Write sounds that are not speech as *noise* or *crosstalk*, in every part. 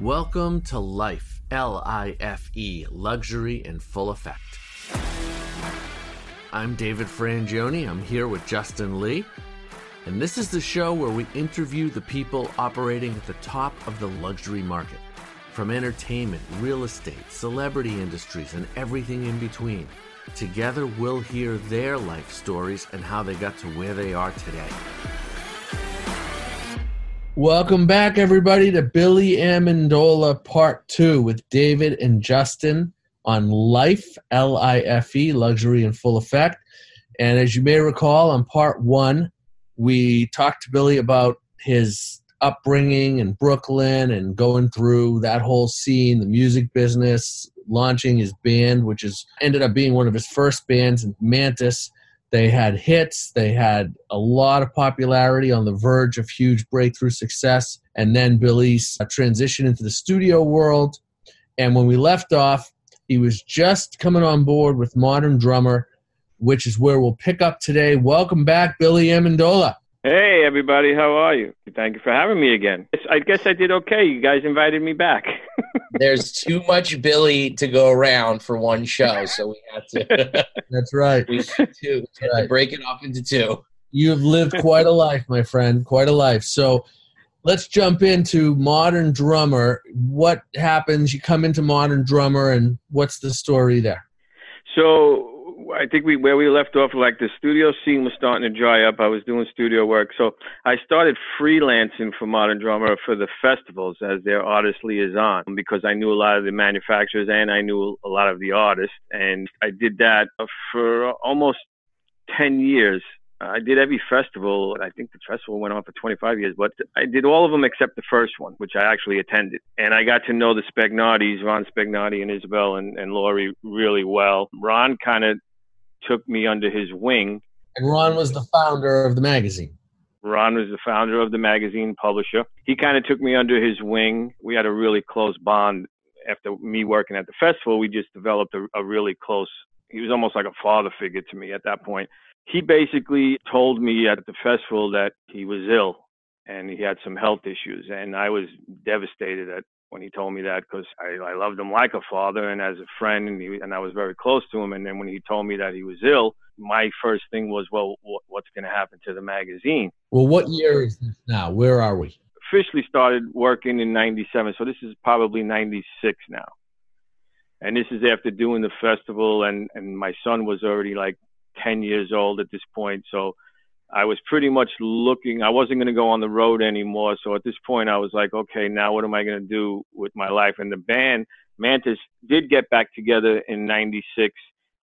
Welcome to Life, L I F E, Luxury in Full Effect. I'm David Frangioni. I'm here with Justin Lee. And this is the show where we interview the people operating at the top of the luxury market. From entertainment, real estate, celebrity industries, and everything in between. Together, we'll hear their life stories and how they got to where they are today. Welcome back, everybody, to Billy Amendola Part 2 with David and Justin on Life, L I F E, Luxury in Full Effect. And as you may recall, on Part 1, we talked to Billy about his upbringing in Brooklyn and going through that whole scene, the music business, launching his band, which is ended up being one of his first bands, Mantis they had hits, they had a lot of popularity on the verge of huge breakthrough success. And then Billy's uh, transition into the studio world. And when we left off, he was just coming on board with Modern Drummer, which is where we'll pick up today. Welcome back, Billy Amendola. Hey, everybody, how are you? Thank you for having me again. I guess I did okay. You guys invited me back. *laughs* There's too much Billy to go around for one show, so we have *laughs* to. That's right. We have to, right. to break it up into two. You have lived quite a life, my friend, quite a life. So let's jump into Modern Drummer. What happens? You come into Modern Drummer, and what's the story there? So I think we where we left off, like the studio scene was starting to dry up. I was doing studio work, so I started freelancing for Modern Drummer for the festivals as their artist liaison because I knew a lot of the manufacturers and I knew a lot of the artists, and I did that for almost ten years. I did every festival. I think the festival went on for 25 years, but I did all of them except the first one, which I actually attended. And I got to know the Spagnardis, Ron Spagnardi and Isabel and, and Laurie really well. Ron kind of took me under his wing. And Ron was the founder of the magazine. Ron was the founder of the magazine publisher. He kind of took me under his wing. We had a really close bond. After me working at the festival, we just developed a, a really close. He was almost like a father figure to me at that point. He basically told me at the festival that he was ill and he had some health issues, and I was devastated at when he told me that because I, I loved him like a father and as a friend, and, he, and I was very close to him. And then when he told me that he was ill, my first thing was, well, what's going to happen to the magazine? Well, what year is this now? Where are we? Officially started working in '97, so this is probably '96 now. And this is after doing the festival, and and my son was already like 10 years old at this point, so I was pretty much looking, I wasn't going to go on the road anymore. So at this point, I was like, okay, now what am I going to do with my life? And the band, Mantis, did get back together in 96.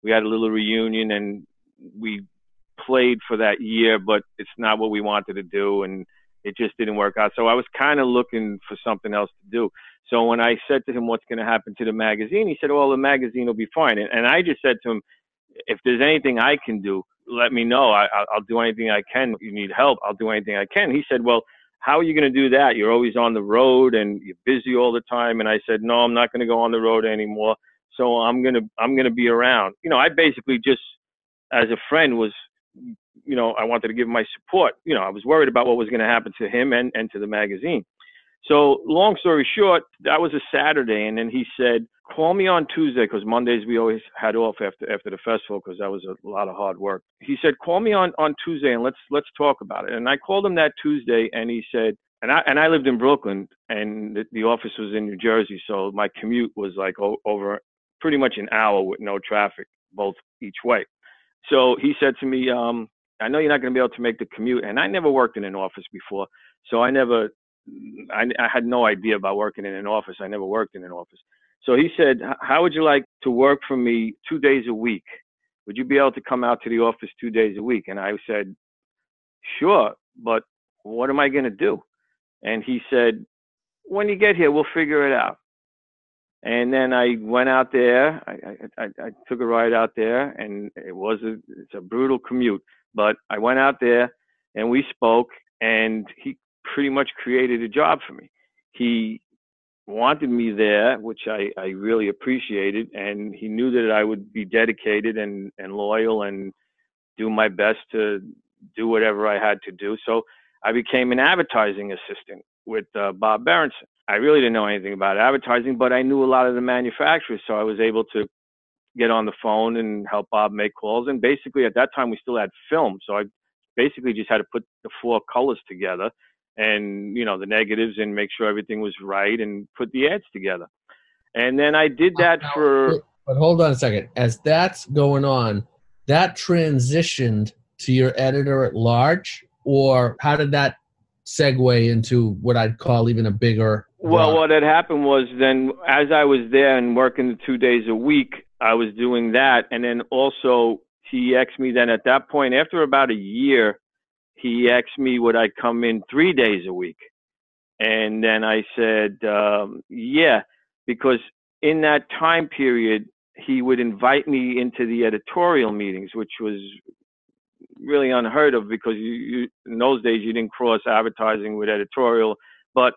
We had a little reunion and we played for that year, but it's not what we wanted to do. And it just didn't work out. So I was kind of looking for something else to do. So when I said to him, what's going to happen to the magazine? He said, well, the magazine will be fine. And, and I just said to him, if there's anything I can do, let me know. I, I'll do anything I can. If you need help, I'll do anything I can. He said, well, how are you going to do that? You're always on the road and you're busy all the time. And I said, no, I'm not going to go on the road anymore. So I'm going to, I'm going to be around. You know, I basically just, as a friend was, you know, I wanted to give my support. You know, I was worried about what was going to happen to him and, and to the magazine. So long story short, that was a Saturday. And then he said, call me on Tuesday because Mondays we always had off after after the festival because that was a lot of hard work. He said, "Call me on on Tuesday and let's let's talk about it." And I called him that Tuesday, and he said, and I and I lived in Brooklyn, and the, the office was in New Jersey, so my commute was like o- over pretty much an hour with no traffic both each way. So he said to me, um, "I know you're not going to be able to make the commute," and I never worked in an office before, so I never. I, I had no idea about working in an office. I never worked in an office. So he said, How would you like to work for me two days a week? Would you be able to come out to the office two days a week? And I said, Sure, but what am I going to do? And he said, When you get here, we'll figure it out. And then I went out there. I, I, I took a ride out there, and it was a, it's a brutal commute. But I went out there, and we spoke, and he pretty much created a job for me. He wanted me there, which I, I really appreciated. And he knew that I would be dedicated and, and loyal and do my best to do whatever I had to do. So I became an advertising assistant with uh, Bob Berenson. I really didn't know anything about advertising, but I knew a lot of the manufacturers, so I was able to get on the phone and help Bob make calls. And basically, at that time, we still had film, so I basically just had to put the four colors together and you know the negatives and make sure everything was right and put the ads together. And then I did that for. But hold on a second. As that's going on, that transitioned to your editor at large, or how did that segue into what I'd call even a bigger? Well, run? what had happened was then, as I was there and working the two days a week, I was doing that, and then also he asked me then at that point after about a year, he asked me would I come in three days a week, and then I said um, yeah, because in that time period he would invite me into the editorial meetings, which was really unheard of because you, you, in those days you didn't cross advertising with editorial. But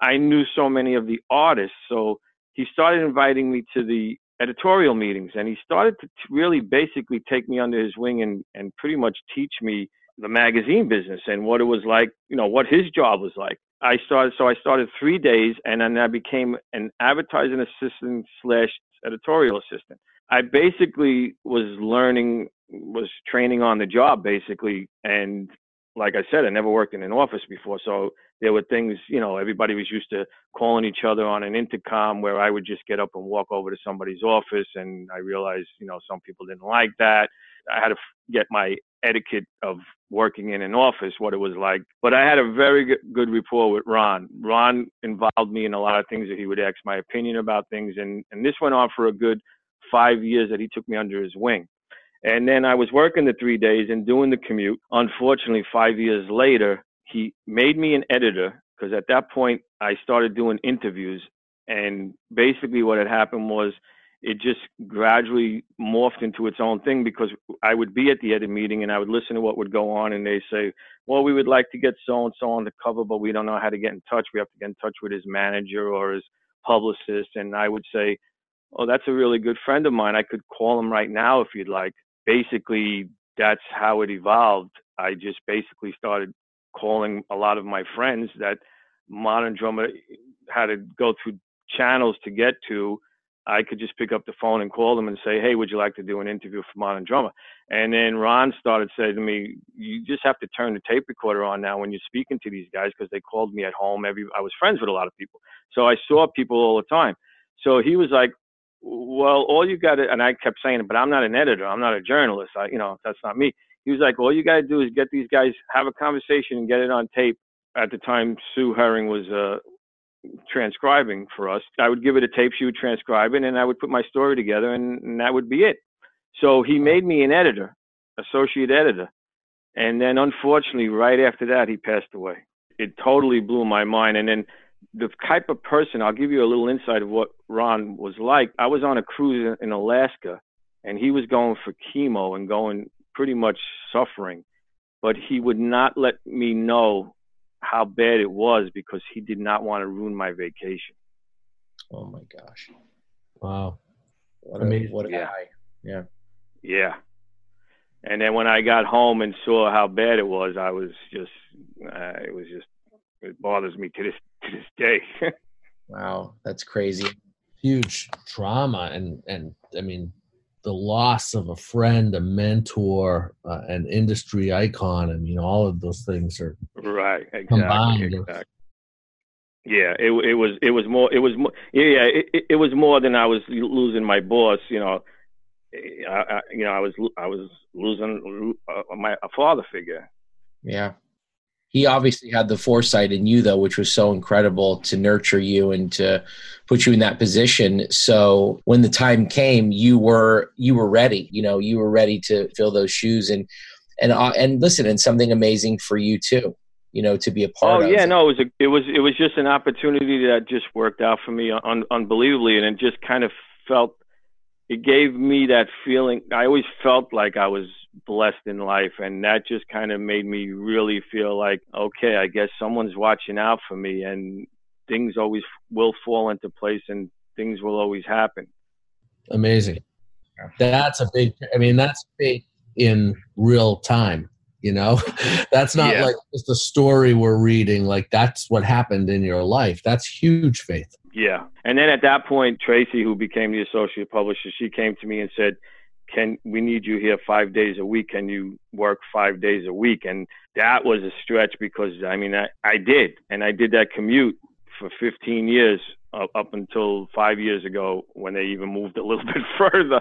I knew so many of the artists, so he started inviting me to the editorial meetings, and he started to really basically take me under his wing and and pretty much teach me the magazine business and what it was like, you know, what his job was like. I started, so I started three days, and then I became an advertising assistant slash editorial assistant. I basically was learning, was training on the job basically, and like I said, I never worked in an office before, so there were things, you know, everybody was used to calling each other on an intercom where I would just get up and walk over to somebody's office, and I realized, you know, some people didn't like that. I had to get my etiquette of working in an office, what it was like. But I had a very good rapport with Ron. Ron involved me in a lot of things that he would ask my opinion about things, and and this went on for a good five years that he took me under his wing. And then I was working the three days and doing the commute. Unfortunately, five years later, he made me an editor because at that point I started doing interviews. And basically, what had happened was it just gradually morphed into its own thing because I would be at the edit meeting and I would listen to what would go on, and they say, "Well, we would like to get so and so on the cover, but we don't know how to get in touch. We have to get in touch with his manager or his publicist." And I would say, "Oh, that's a really good friend of mine. I could call him right now if you'd like." Basically, that's how it evolved. I just basically started calling a lot of my friends that Modern Drummer had to go through channels to get to I could just pick up the phone and call them and say, "Hey, would you like to do an interview for Modern Drummer?" And then Ron started saying to me, "You just have to turn the tape recorder on now when you're speaking to these guys because they called me at home. Every I was friends with a lot of people, so I saw people all the time. So he was like, "Well, all you got to," and I kept saying, it, "But I'm not an editor. I'm not a journalist. I, you know, that's not me." He was like, "All you got to do is get these guys, have a conversation, and get it on tape." At the time, Sue Herring was uh, transcribing for us. I would give it a tape, she would transcribe it, and I would put my story together, and, and that would be it. So he made me an editor, associate editor. And then unfortunately, right after that, he passed away. It totally blew my mind. And then the type of person, I'll give you a little insight of what Ron was like. I was on a cruise in Alaska, and he was going for chemo and going pretty much suffering. But he would not let me know how bad it was because he did not want to ruin my vacation. Oh my gosh! Wow, what a, what a yeah. guy! Yeah, yeah. And then when I got home and saw how bad it was, I was just, uh, it was just, it bothers me to this to this day. *laughs* wow, that's crazy. Huge trauma, and and I mean, the loss of a friend, a mentor, uh, an industry icon. I mean, all of those things are right. Exactly. Combined. Exactly. Yeah, it it was it was more it was more yeah it, it was more than I was losing my boss. You know, I, I you know I was I was losing uh, my a father figure. Yeah he obviously had the foresight in you though which was so incredible to nurture you and to put you in that position. So when the time came you were you were ready you know you were ready to fill those shoes. And and uh, and listen and something amazing for you too you know to be a part oh of. yeah no it was a, it was it was just an opportunity that just worked out for me un, unbelievably. And it just kind of felt it gave me that feeling. I always felt like i was blessed in life and that just kind of made me really feel like okay i guess someone's watching out for me and things always will fall into place and things will always happen amazing that's a big i mean that's big in real time You know, *laughs* that's not Yeah. like just a story we're reading. Like that's what happened in your life. That's huge faith. Yeah. And then at that point, Tracy, who became the associate publisher, she came to me and said, Can we need you here five days a week? Can you work five days a week? And that was a stretch because I mean, I, I did. And I did that commute for 15 years uh, up until five years ago when they even moved a little *laughs* bit further.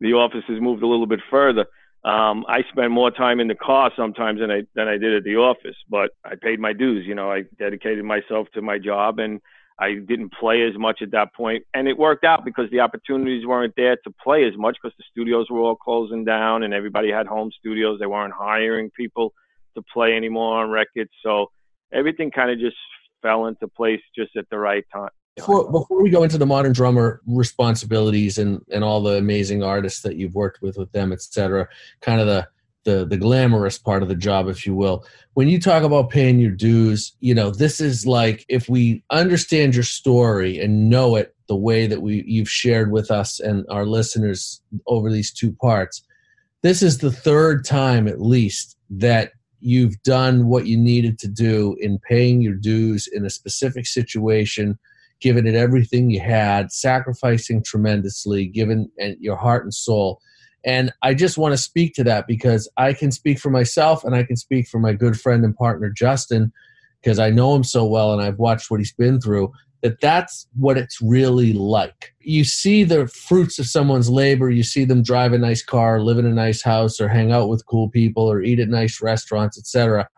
The offices moved a little bit further. Um, I spent more time in the car sometimes than I than I did at the office, but I paid my dues. You know, I dedicated myself to my job, and I didn't play as much at that point, and it worked out because the opportunities weren't there to play as much because the studios were all closing down and everybody had home studios. They weren't hiring people to play anymore on records, so everything kind of just fell into place just at the right time. Before, before we go into the modern drummer responsibilities and, and all the amazing artists that you've worked with with them, et cetera, kind of the, the the glamorous part of the job, if you will. When you talk about paying your dues, you know, this is like if we understand your story and know it the way that we you've shared with us and our listeners over these two parts, this is the third time at least that you've done what you needed to do in paying your dues in a specific situation giving it everything you had, sacrificing tremendously, and your heart and soul. And I just want to speak to that because I can speak for myself and I can speak for my good friend and partner Justin because I know him so well and I've watched what he's been through that that's what it's really like. You see the fruits of someone's labor, you see them drive a nice car, live in a nice house or hang out with cool people or eat at nice restaurants, etc.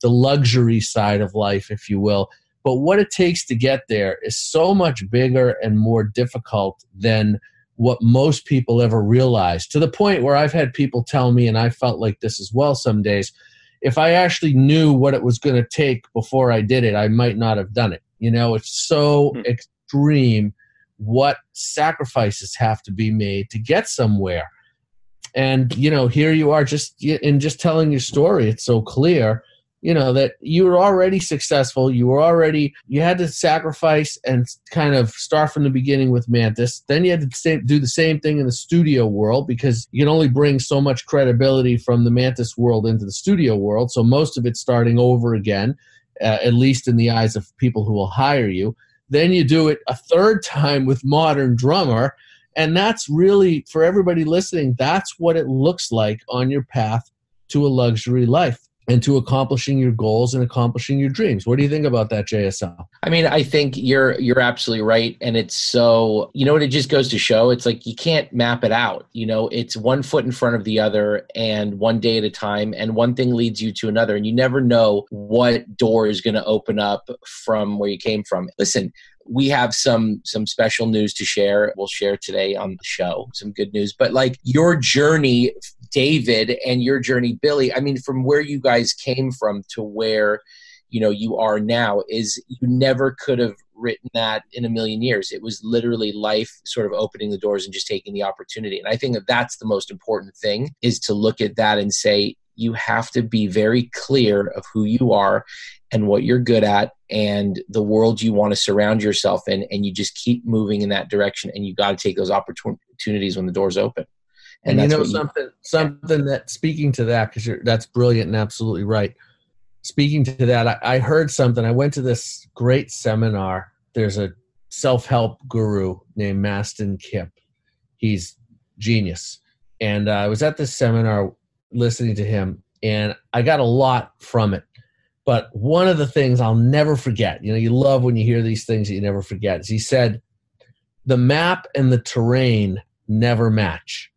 The luxury side of life, if you will but what it takes to get there is so much bigger and more difficult than what most people ever realize to the point where I've had people tell me, and I felt like this as well some days, if I actually knew what it was going to take before I did it, I might not have done it. You know, it's so Hmm. extreme what sacrifices have to be made to get somewhere. And, you know, here you are just in just telling your story, it's so clear you know that you were already successful you were already you had to sacrifice and kind of start from the beginning with mantis. Then you had to do the same thing in the studio world because you can only bring so much credibility from the mantis world into the studio world. So most of it's starting over again uh, at least in the eyes of people who will hire you. Then you do it a third time with modern drummer and that's really for everybody listening that's what it looks like on your path to a luxury life and to accomplishing your goals and accomplishing your dreams. What do you think about that, JSL? I mean, I think you're you're absolutely right, and it's so you know what it just goes to show. It's like you can't map it out. You know, it's one foot in front of the other, and one day at a time, and one thing leads you to another, and you never know what door is going to open up from where you came from. Listen, we have some some special news to share. We'll share today on the show some good news, but like your journey, David, and your journey, Billy. I mean, from where you guys came from to where you know you are now is you never could have written that in a million years it was literally life sort of opening the doors and just taking the opportunity and i think that that's the most important thing is to look at that and say you have to be very clear of who you are and what you're good at and the world you want to surround yourself in and you just keep moving in that direction and you got to take those opportunities when the doors open And, you know what you- something something that speaking to that because that's brilliant and absolutely right. Speaking to that, I, I heard something. I went to this great seminar. There's a self-help guru named Mastin Kipp. He's genius, and uh, I was at this seminar listening to him, and I got a lot from it. But one of the things I'll never forget, you know, you love when you hear these things that you never forget, is he said, "The map and the terrain never match."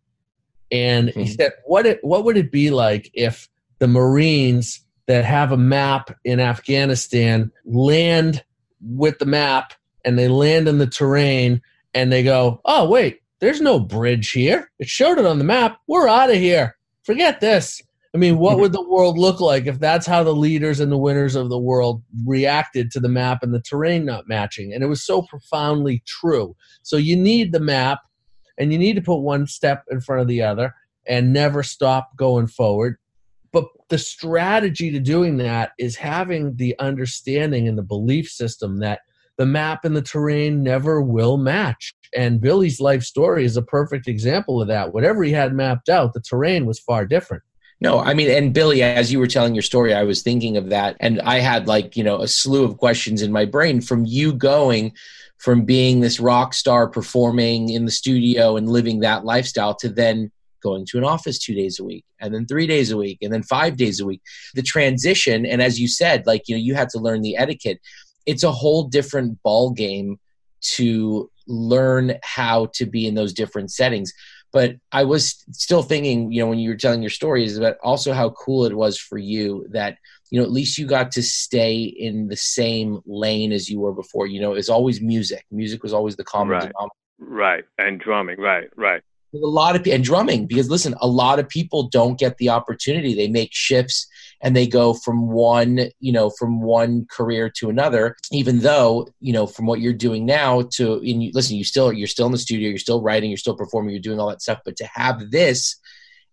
And he Mhm. said, "What it what would it be like if the Marines that have a map in Afghanistan land with the map and they land in the terrain and they go, "Oh wait, there's no bridge here. It showed it on the map. We're out of here. Forget this." I mean, what mm-hmm. would the world look like if that's how the leaders and the winners of the world reacted to the map and the terrain not matching? And it was so profoundly true. So you need the map and you need to put one step in front of the other and never stop going forward. But the strategy to doing that is having the understanding and the belief system that the map and the terrain never will match. And Billy's life story is a perfect example of that. Whatever he had mapped out, the terrain was far different. No, I mean, and Billy, as you were telling your story, I was thinking of that. And I had like, you know, a slew of questions in my brain from you going from being this rock star performing in the studio and living that lifestyle to then going to an office two days a week and then three days a week and then five days a week. The transition, and as you said, like, you know, you had to learn the etiquette. It's a whole different ball game to learn how to be in those different settings but I was still thinking, you know, when you were telling your stories about also how cool it was for you that, you know, at least you got to stay in the same lane as you were before. You know, it's always music. Music was always the common right. denominator. Right. And drumming. Right. Right. A lot of and drumming because listen, a lot of people don't get the opportunity. They make shifts and they go from one you know from one career to another even though you know from what you're doing now to listen you still you're still in the studio you're still writing you're still performing you're doing all that stuff but to have this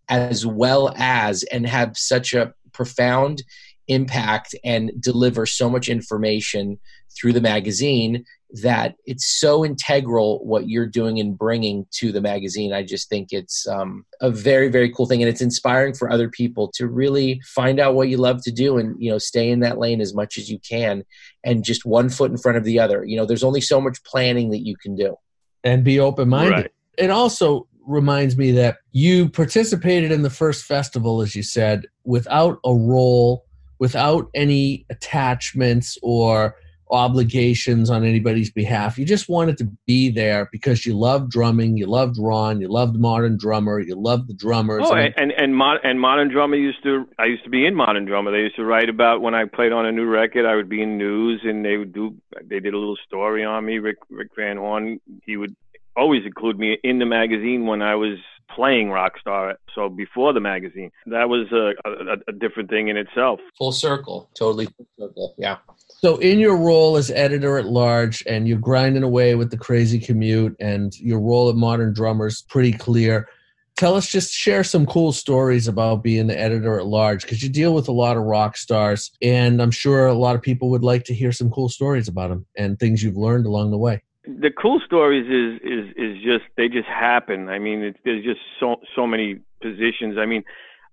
as well as and have such a profound impact and deliver so much information through the magazine that it's so integral what you're doing and bringing to the magazine. I just think it's um, a very, very cool thing, and it's inspiring for other people to really find out what you love to do and you know stay in that lane as much as you can, and just one foot in front of the other. You know, there's only so much planning that you can do, and be open minded. Right. It also reminds me that you participated in the first festival, as you said, without a role, without any attachments or obligations on anybody's behalf. You just wanted to be there because you loved drumming, you loved Ron, you loved Modern Drummer, you loved the drummers. Oh, and and and, mod, and Modern Drummer used to. I used to be in Modern Drummer. They used to write about when I played on a new record. I would be in news, and they would do. They did a little story on me. Rick Rick Van Horn. He would always include me in the magazine when I was playing Rockstar. So before the magazine, that was a, a, a different thing in itself. Full circle, totally full circle. Yeah. So, in your role as editor at large, and you're grinding away with the crazy commute, and your role at Modern Drummers pretty clear. Tell us, just share some cool stories about being the editor at large, because you deal with a lot of rock stars, and I'm sure a lot of people would like to hear some cool stories about them and things you've learned along the way. The cool stories is is is just they just happen. I mean, it's, there's just so so many positions. I mean,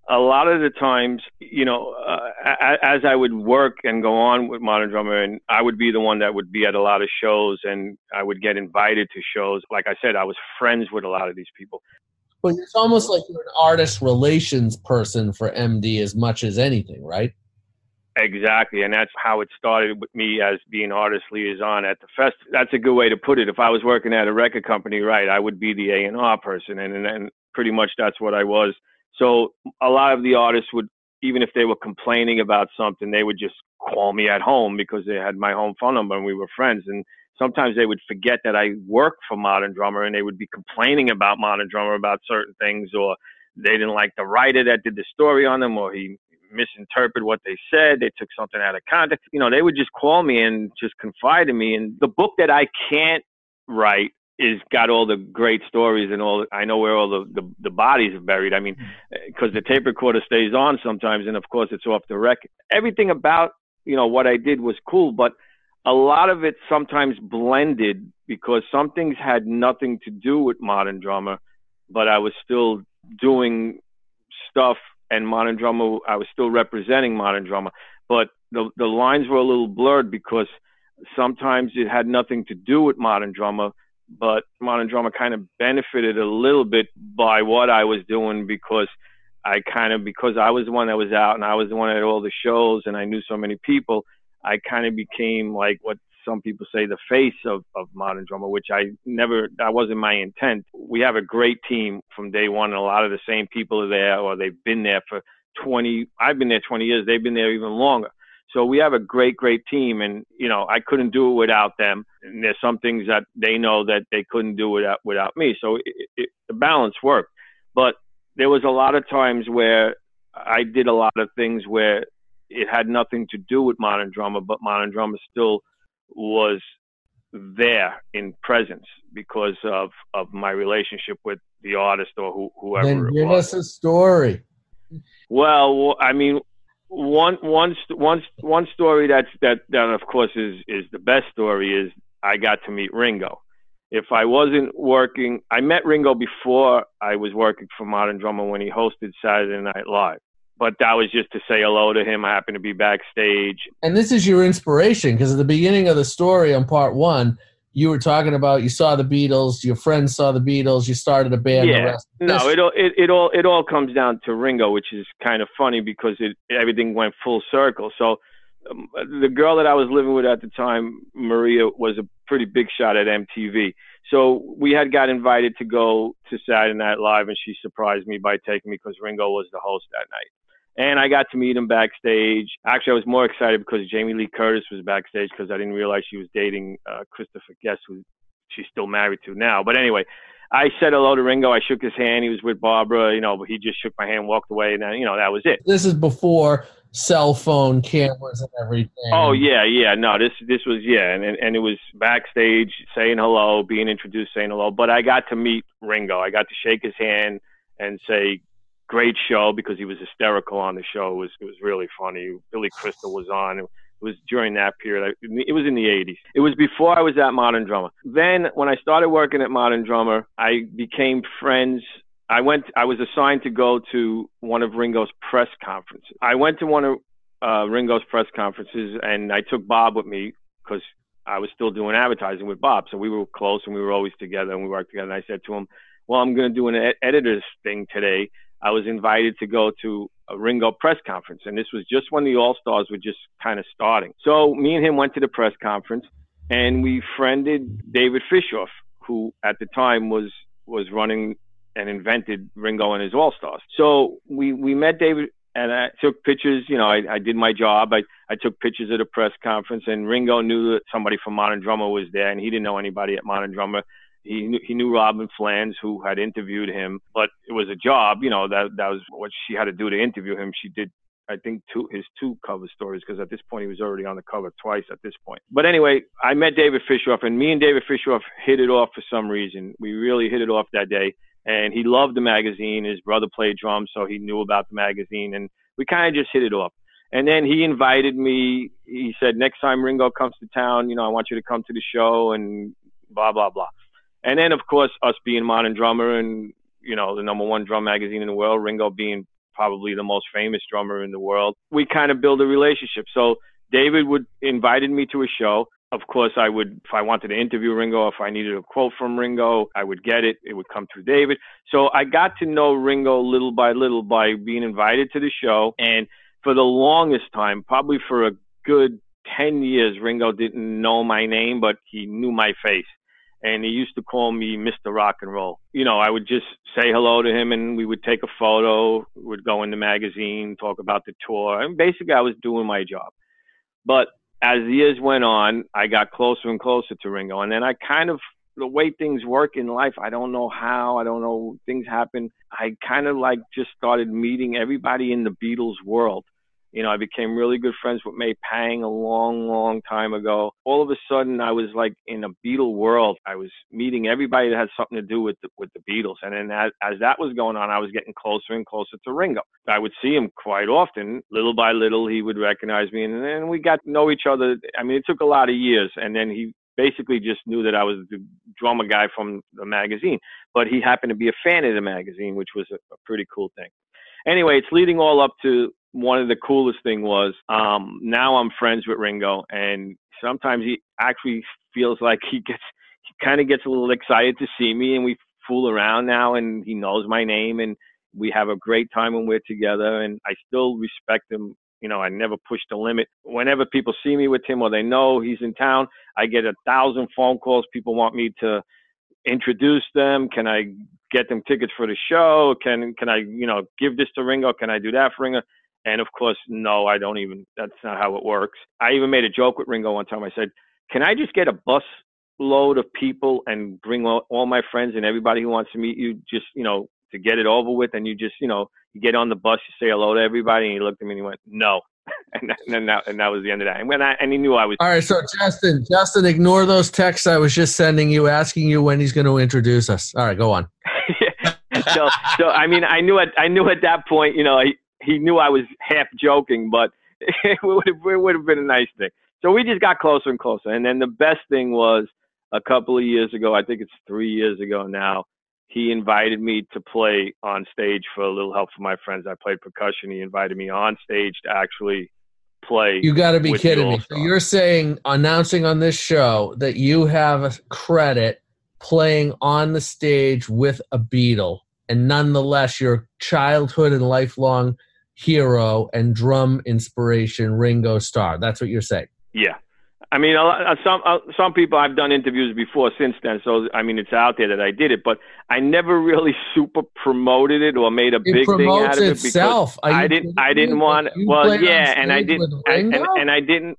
a lot of the times, you know, uh, as I would work and go on with Modern Drummer, and I would be the one that would be at a lot of shows, and I would get invited to shows. Like I said, I was friends with a lot of these people. But it's almost like you're an artist relations person for MD as much as anything, right? Exactly, and that's how it started with me as being artist liaison at the fest. That's a good way to put it. If I was working at a record company, right, I would be the A and R person, and and pretty much that's what I was so a lot of the artists would, even if they were complaining about something, they would just call me at home because they had my home phone number and we were friends. And sometimes they would forget that I worked for Modern Drummer and they would be complaining about Modern Drummer about certain things or they didn't like the writer that did the story on them or he misinterpreted what they said. They took something out of context. You know, they would just call me and just confide in me. And the book that I can't write is got all the great stories and all. I know where all the the, the bodies are buried. I mean, because mm-hmm. the tape recorder stays on sometimes, and of course it's off the record. Everything about you know what I did was cool, but a lot of it sometimes blended because some things had nothing to do with modern drummer, but I was still doing stuff and modern drummer. I was still representing modern drummer, but the the lines were a little blurred because sometimes it had nothing to do with modern drummer but modern drummer kind of benefited a little bit by what I was doing because I kind of because I was the one that was out and I was the one at all the shows and I knew so many people, I kind of became like what some people say the face of, of modern drummer, which I never that wasn't my intent. We have a great team from day one and a lot of the same people are there or they've been there for twenty I've been there twenty years, they've been there even longer. So we have a great, great team, and you know I couldn't do it without them. And there's some things that they know that they couldn't do without without me. So it, it, the balance worked, but there was a lot of times where I did a lot of things where it had nothing to do with modern drummer, but modern drummer still was there in presence because of of my relationship with the artist or who, whoever. Then give us a story. Well, I mean, one one one one story that's that that of course is is the best story is I got to meet Ringo. If I wasn't working, I met Ringo before I was working for Modern Drummer when he hosted Saturday Night Live. But that was just to say hello to him. I happened to be backstage. And this is your inspiration because at the beginning of the story on part one, you were talking about you saw the Beatles, your friends saw the Beatles, you started a band. Yeah, no, it all it, it all it all comes down to Ringo, which is kind of funny because it everything went full circle. So um, the girl that I was living with at the time, Maria, was a pretty big shot at MTV. So we had got invited to go to Saturday Night Live, and she surprised me by taking me because Ringo was the host that night. And I got to meet him backstage. Actually, I was more excited because Jamie Lee Curtis was backstage because I didn't realize she was dating uh, Christopher Guest, who she's still married to now. But anyway, I said hello to Ringo. I shook his hand. He was with Barbara, you know, but he just shook my hand, walked away, and then, you know that was it. This is before cell phone cameras and everything. Oh yeah, yeah. No, this this was yeah, and and it was backstage saying hello, being introduced, saying hello. But I got to meet Ringo. I got to shake his hand and say great show because he was hysterical on the show. It was it was really funny. Billy Crystal was on. It was during that period. It was in the 80s. It was before I was at Modern Drummer. Then when I started working at Modern Drummer, I became friends. I went. I was assigned to go to one of Ringo's press conferences. I went to one of uh, Ringo's press conferences, and I took Bob with me because I was still doing advertising with Bob. So we were close, and we were always together, and we worked together. And I said to him, "Well, I'm going to do an ed- editor's thing today." I was invited to go to a Ringo press conference, and this was just when the All Stars were just kind of starting. So me and him went to the press conference, and we friended David Fishof, who at the time was was running and invented Ringo and his All Stars. So we we met David, and I took pictures. You know, I, I did my job. I I took pictures at a press conference, and Ringo knew that somebody from Modern Drummer was there, and he didn't know anybody at Modern Drummer he knew, he knew Robyn Flans, who had interviewed him, but it was a job. You know that that was what she had to do to interview him. She did, I think, two his two cover stories because at this point he was already on the cover twice at this point. But anyway, I met David Fishof, and me and David Fishof hit it off for some reason. We really hit it off that day, and he loved the magazine. His brother played drums, so he knew about the magazine, and we kind of just hit it off. And then he invited me. He said, next time Ringo comes to town, you know, I want you to come to the show and blah blah blah. And then, of course, us being Modern Drummer and, you know, the number one drum magazine in the world, Ringo being probably the most famous drummer in the world, we kind of build a relationship. So David would invited me to a show. Of course, I would, if I wanted to interview Ringo, if I needed a quote from Ringo, I would get it. It would come through David. So I got to know Ringo little by little by being invited to the show. And for the longest time, probably for a good 10 years, Ringo didn't know my name, but he knew my face and he used to call me Mr. Rock and Roll. You know, I would just say hello to him and we would take a photo, would go in the magazine, talk about the tour. And basically, I was doing my job. But as the years went on, I got closer and closer to Ringo. And then I kind of, the way things work in life, I don't know how, I don't know, things happen. I kind of like just started meeting everybody in the Beatles world you know, I became really good friends with May Pang a long, long time ago. All of a sudden, I was like in a Beatle world. I was meeting everybody that had something to do with the, with the Beatles, and then as, as that was going on, I was getting closer and closer to Ringo. I would see him quite often. Little by little, he would recognize me, and then we got to know each other. I mean, it took a lot of years, and then he basically just knew that I was the drummer guy from the magazine. But he happened to be a fan of the magazine, which was a, a pretty cool thing anyway, it's leading all up to one of the coolest thing was um, now I'm friends with Ringo, and sometimes he actually feels like he gets he kind of gets a little excited to see me, and we fool around now, and he knows my name, and we have a great time when we're together, and I still respect him. You know, I never push the limit. Whenever people see me with him or they know he's in town, I get a thousand phone calls. People want me to introduce them. Can I get them tickets for the show? Can can I, you know, give this to Ringo? Can I do that for Ringo? And of course, no, I don't even, that's not how it works. I even made a joke with Ringo one time. I said, can I just get a bus load of people and bring all, all my friends and everybody who wants to meet you just, you know, to get it over with? And you just, you know, you get on the bus, you say hello to everybody. And he looked at me and he went, no. *laughs* and, and, that, and that was the end of that. And when I, and he knew I was. All right. So Justin, Justin, ignore those texts I was just sending you, asking you when he's going to introduce us. All right, go on. *laughs* so, so I mean, I knew at I knew at that point, you know, he knew I was half joking, but *laughs* it would have, it would have been a nice thing. So we just got closer and closer. And then the best thing was a couple of years ago, I think it's three years ago now, he invited me to play on stage for a little help from my friends. I played percussion. He invited me on stage to actually play. You got to be kidding me. So you're saying announcing on this show that you have a credit playing on the stage with a Beatle, and nonetheless your childhood and lifelong hero and drum inspiration Ringo Starr. That's what you're saying. Yeah. I mean, some uh, some people I've done interviews before since then, so I mean it's out there that I did it, but I never really *laughs* super promoted it or made a it big thing out of it itself. because I didn't I didn't want well yeah, and I didn't and, and I didn't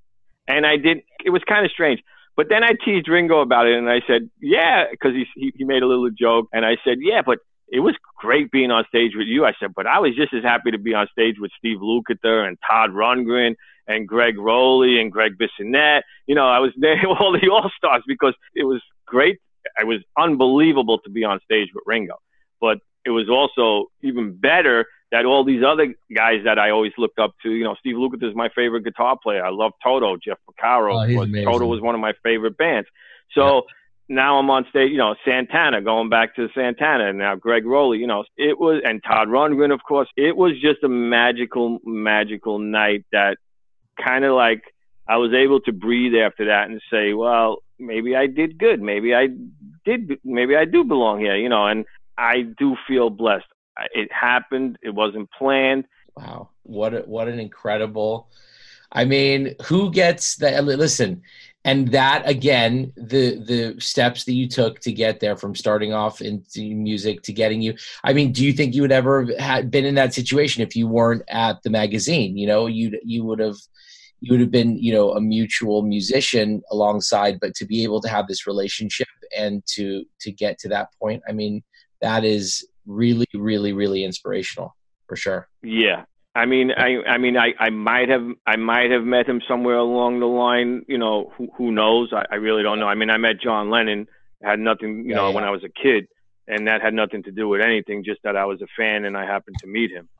and I didn't. It was kind of strange. But then I teased Ringo about it, and I said, "Yeah," because he, he he made a little joke, and I said, "Yeah, but it was great being on stage with you." I said, "But I was just as happy to be on stage with Steve Lukather and Todd Rundgren and Greg Rolie and Greg Bissonette. You know, I was there all the all stars because it was great. It was unbelievable to be on stage with Ringo, but it was also even better that all these other guys that I always looked up to, you know, Steve Lukather is my favorite guitar player. I love Toto, Jeff Porcaro. Oh, Toto was one of my favorite bands. So yeah. Now I'm on stage, you know, Santana, going back to Santana, and now Greg Rolie, you know, it was, and Todd Rundgren, of course. It was just a magical, magical night that kind of like I was able to breathe after that and say, well, maybe I did good. Maybe I did, maybe I do belong here, you know, and I do feel blessed. It happened. It wasn't planned. Wow, what a, what an incredible. I mean, who gets that? Listen, and that again, the the steps that you took to get there, from starting off into music to getting you. I mean, do you think you would ever have been in that situation if you weren't at the magazine? You know, you you would have you would have been you know a mutual musician alongside but to be able to have this relationship and to to get to that point i mean that is really, really, really inspirational for sure. Yeah. I mean, I, I mean, I, I might have, I might have met him somewhere along the line. You know, who, who knows? I, I really don't know. I mean, I met John Lennon. Had nothing, you yeah, know, yeah. when I was a kid, and that had nothing to do with anything. Just that I was a fan and I happened to meet him,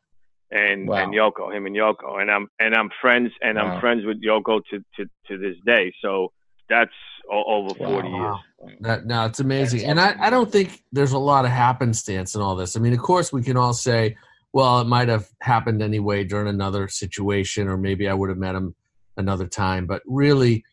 and wow. and Yoko, him and Yoko, and I'm and I'm friends and wow. I'm friends with Yoko to to to this day. So that's over 40 wow. years. That, no, it's amazing. and I, I don't think there's a lot of happenstance in all this. I mean, of course, we can all say, well, it might have happened anyway during another situation, or maybe I would have met him another time. But really,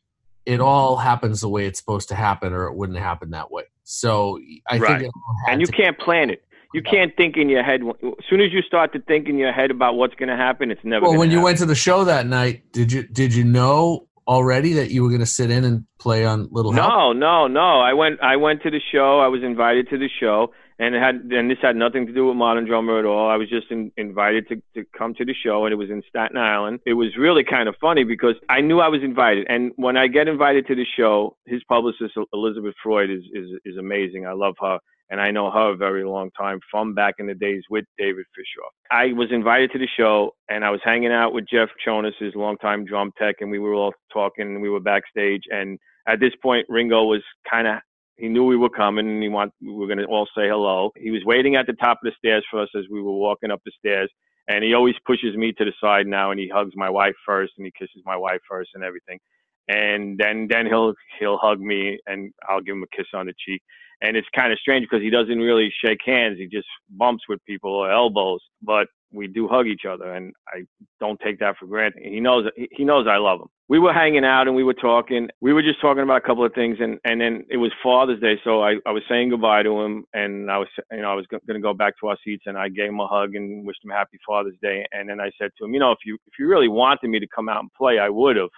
it all happens the way it's supposed to happen, or it wouldn't happen that way. So I right. think, and you can't plan it. You can't think in your head. As soon as you start to think in your head about what's going to happen, it's never. Well, when you happen. went to the show that night, did you did you know already that you were going to sit in and play on Little Help? No, no, no. I went. I went to the show. I was invited to the show, and it had. And this had nothing to do with Modern Drummer at all. I was just in, invited to to come to the show, and it was in Staten Island. It was really kind of funny because I knew I was invited, and when I get invited to the show, his publicist Elizabeth Freund is is is amazing. I love her and I know her a very long time from back in the days with David Fishof. I was invited to the show, and I was hanging out with Jeff Chonis, his longtime drum tech, and we were all talking, and we were backstage. And at this point, Ringo was kind of he knew we were coming, and he want we were going to all say hello. He was waiting at the top of the stairs for us as we were walking up the stairs. And he always pushes me to the side now, and he hugs my wife first, and he kisses my wife first, and everything. And then then he'll he'll hug me, and I'll give him a kiss on the cheek and it's kind of strange because he doesn't really shake hands. He just bumps with people or elbows, but we do hug each other, and I don't take that for granted. He knows he knows I love him. We were hanging out and we were talking. We were just talking about a couple of things, and and then it was Father's Day, so I I was saying goodbye to him, and I was you know I was going to go back to our seats, and I gave him a hug and wished him happy Father's Day, and then I said to him, you know, if you if you really wanted me to come out and play, I would have,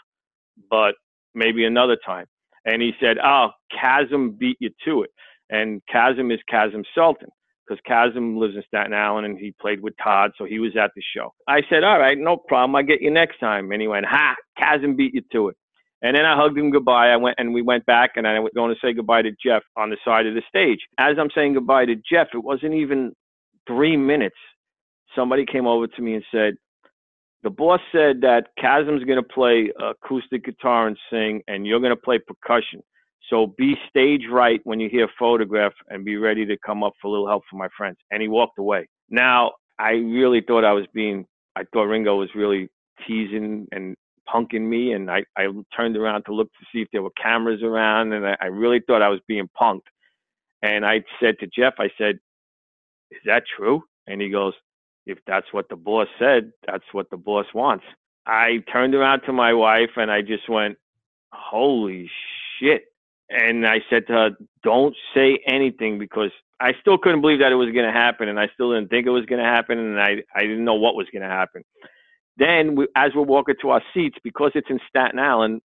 but maybe another time. And he said, oh, Kasim beat you to it and Kasim is Kasim Sulton because Kasim lives in Staten Island and he played with Todd, so he was at the show. I said, "All right, no problem. I'll get you next time." And he went, "Ha! Kasim beat you to it." And then I hugged him goodbye. I went and we went back, and I was going to say goodbye to Jeff on the side of the stage. As I'm saying goodbye to Jeff, it wasn't even three minutes. Somebody came over to me and said, "The boss said that Kasim's going to play acoustic guitar and sing, and you're going to play percussion." So be stage right when you hear photograph and be ready to come up for a little help from my friends. And he walked away. Now, I really thought I was being, I thought Ringo was really teasing and punking me. And I, I turned around to look to see if there were cameras around. And I, I really thought I was being punked. And I said to Jeff, I said, Is that true? And he goes, If that's what the boss said, that's what the boss wants. I turned around to my wife and I just went, Holy shit. And I said to her, Don't say anything because I still couldn't believe that it was going to happen. And I still didn't think it was going to happen. And I, I didn't know what was going to happen. Then, we, as we're walking to our seats, because it's in Staten Island,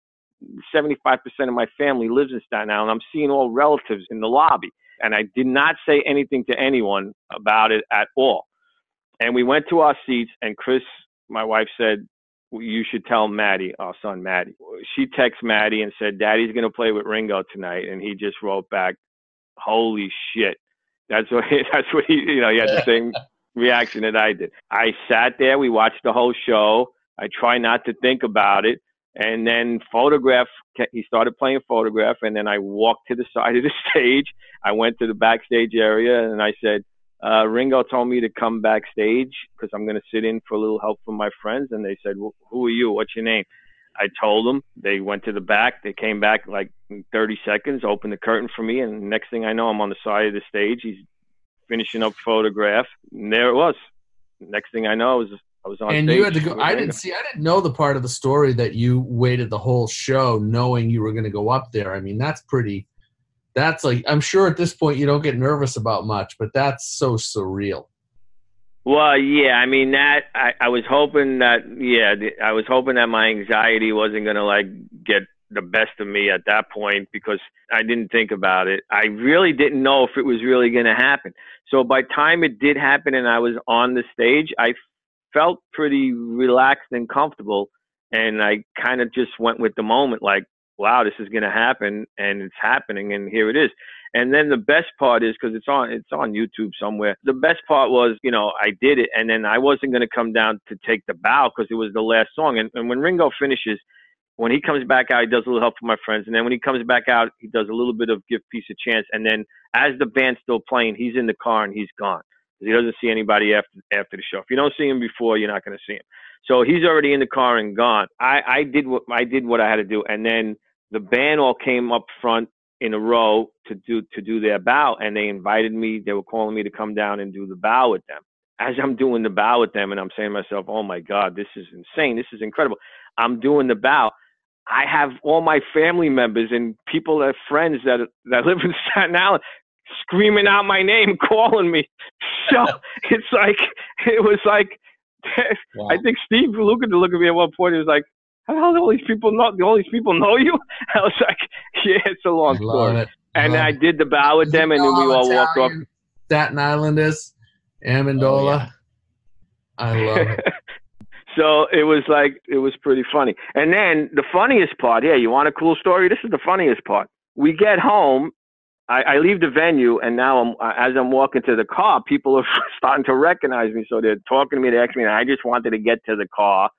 75% of my family lives in Staten Island. I'm seeing all relatives in the lobby. And I did not say anything to anyone about it at all. And we went to our seats, and Chris, my wife, said, you should tell Maddie, our son Maddie. She texted Maddie and said, Daddy's going to play with Ringo tonight. And he just wrote back, Holy shit. That's what, he, *laughs* that's what he, you know, he had the *laughs* same reaction that I did. I sat there, we watched the whole show. I try not to think about it. And then photograph, he started playing photograph. And then I walked to the side of the *laughs* stage. I went to the backstage area and I said, uh, Ringo told me to come backstage because I'm going to sit in for a little help from my friends. And they said, well, Who are you? What's your name? I told them. They went to the back. They came back like 30 seconds, opened the curtain for me. And next thing I know, I'm on the side of the stage. He's finishing up photograph. And there it was. Next thing I know, I was, I was on stage and you had to go. I didn't see, I didn't know the part of the story that you waited the whole show knowing you were going to go up there. I mean, that's pretty that's like I'm sure at this point you don't get nervous about much, but that's so surreal. Well, yeah, I mean that I, I was hoping that yeah, I was hoping that my anxiety wasn't gonna like get the best of me at that point because I didn't think about it. I really didn't know if it was really gonna happen. So by time it did happen and I was on the stage, I felt pretty relaxed and comfortable and I kind of just went with the moment like wow, this is going to happen, and it's happening, and here it is. And then the best part is because it's on it's on YouTube somewhere. The best part was, you know, I did it, and then I wasn't going to come down to take the bow because it was the last song. And, and when Ringo finishes, when he comes back out, he does a little help for my friends, and then when he comes back out, he does a little bit of give peace a chance. And then as the band's still playing, he's in the car and he's gone he doesn't see anybody after after the show. If you don't see him before, you're not going to see him. So he's already in the car and gone. I I did what I did what I had to do, and then the band all came up front in a row to do to do their bow, and they invited me. They were calling me to come down and do the bow with them. As I'm doing the bow with them, and I'm saying to myself, "Oh my God, this is insane! This is incredible!" I'm doing the bow. I have all my family members and people that friends that that live in *laughs* Staten Island screaming out my name, *laughs* calling me. So *laughs* it's like it was like wow. I think Steve Lukather look at me at one point. He was like, how do all these people know? All these people know you? *laughs* I was like, yeah, it's a long story. It. And I did the bow with them, and then we all walked off. Staten Island is Amendola. Oh, yeah. I love it. *laughs* so it was like it was pretty funny. And then the funniest part, yeah, you want a cool story? This is the funniest part. We get home. I, I leave the venue, and now I'm, as I'm walking to the car, people are *laughs* starting to recognize me. So they're talking to me, they ask me, and I just wanted to get to the car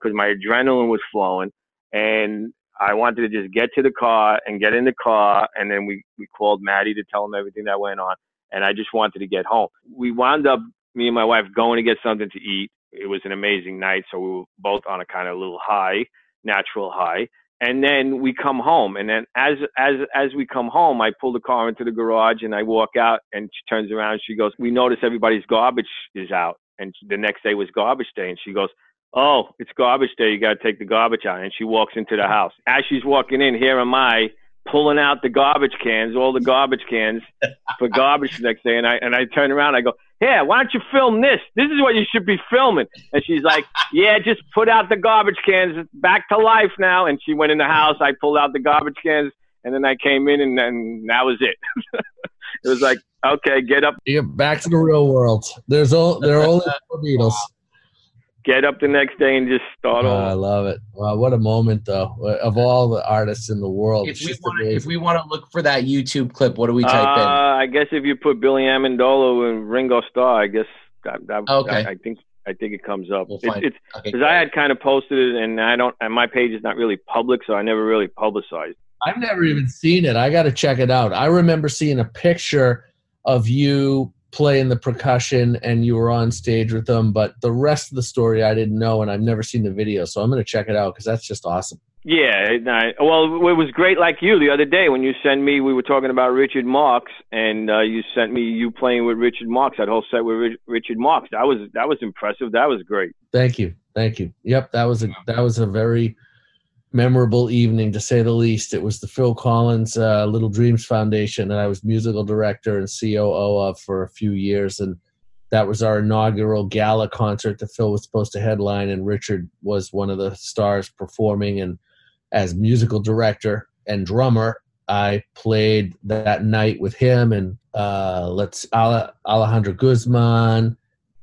because my adrenaline was flowing and I wanted to just get to the car and get in the car. And then we, we called Maddie to tell him everything that went on. And I just wanted to get home. We wound up, me and my wife, going to get something to eat. It was an amazing night. So we were both on a kind of little high, natural high. And then we come home. And then as, as, as we come home, I pull the car into the garage and I walk out and she turns around and she goes, we notice everybody's garbage is out. And the next day was garbage day. And she goes, oh, it's garbage day. You got to take the garbage out. And she walks into the house. As she's walking in, here am I pulling out the garbage cans, all the garbage cans for garbage the next day. And I and I turn around. I go, yeah, why don't you film this? This is what you should be filming. And she's like, yeah, just put out the garbage cans. Back to life now. And she went in the house. I pulled out the garbage cans. And then I came in, and then that was it. *laughs* it was like, okay, get up. Yeah, back to the real world. There's all there are only four Beatles get up the next day and just start oh, I love it. Wow, what a moment though! Of all the artists in the world, if we want to, if we want to look for that YouTube clip, what do we type uh, in? I guess if you put Billy Amendola and Ringo Starr, I guess that, that okay. I, I think I think it comes up. We'll it's because okay. I had kind of posted it, and I don't, and my page is not really public, so I never really publicized. I've never even seen it. I got to check it out. I remember seeing a picture of you playing the percussion and you were on stage with them but the rest of the story i didn't know and i've never seen the video so i'm going to check it out because that's just awesome Yeah, I, well, it was great. Like you the other day when you sent me, we were talking about Richard Marx, and uh, you sent me you playing with Richard Marx. That whole set with Richard Marx. That was that was impressive. That was great. Thank you, thank you. Yep, that was a that was a very memorable evening to say the least. It was the Phil Collins uh, Little Dreams Foundation that I was musical director and COO of for a few years, and that was our inaugural gala concert that Phil was supposed to headline, and Richard was one of the stars performing. And as musical director and drummer, I played that night with him and uh, let's Alejandro Guzman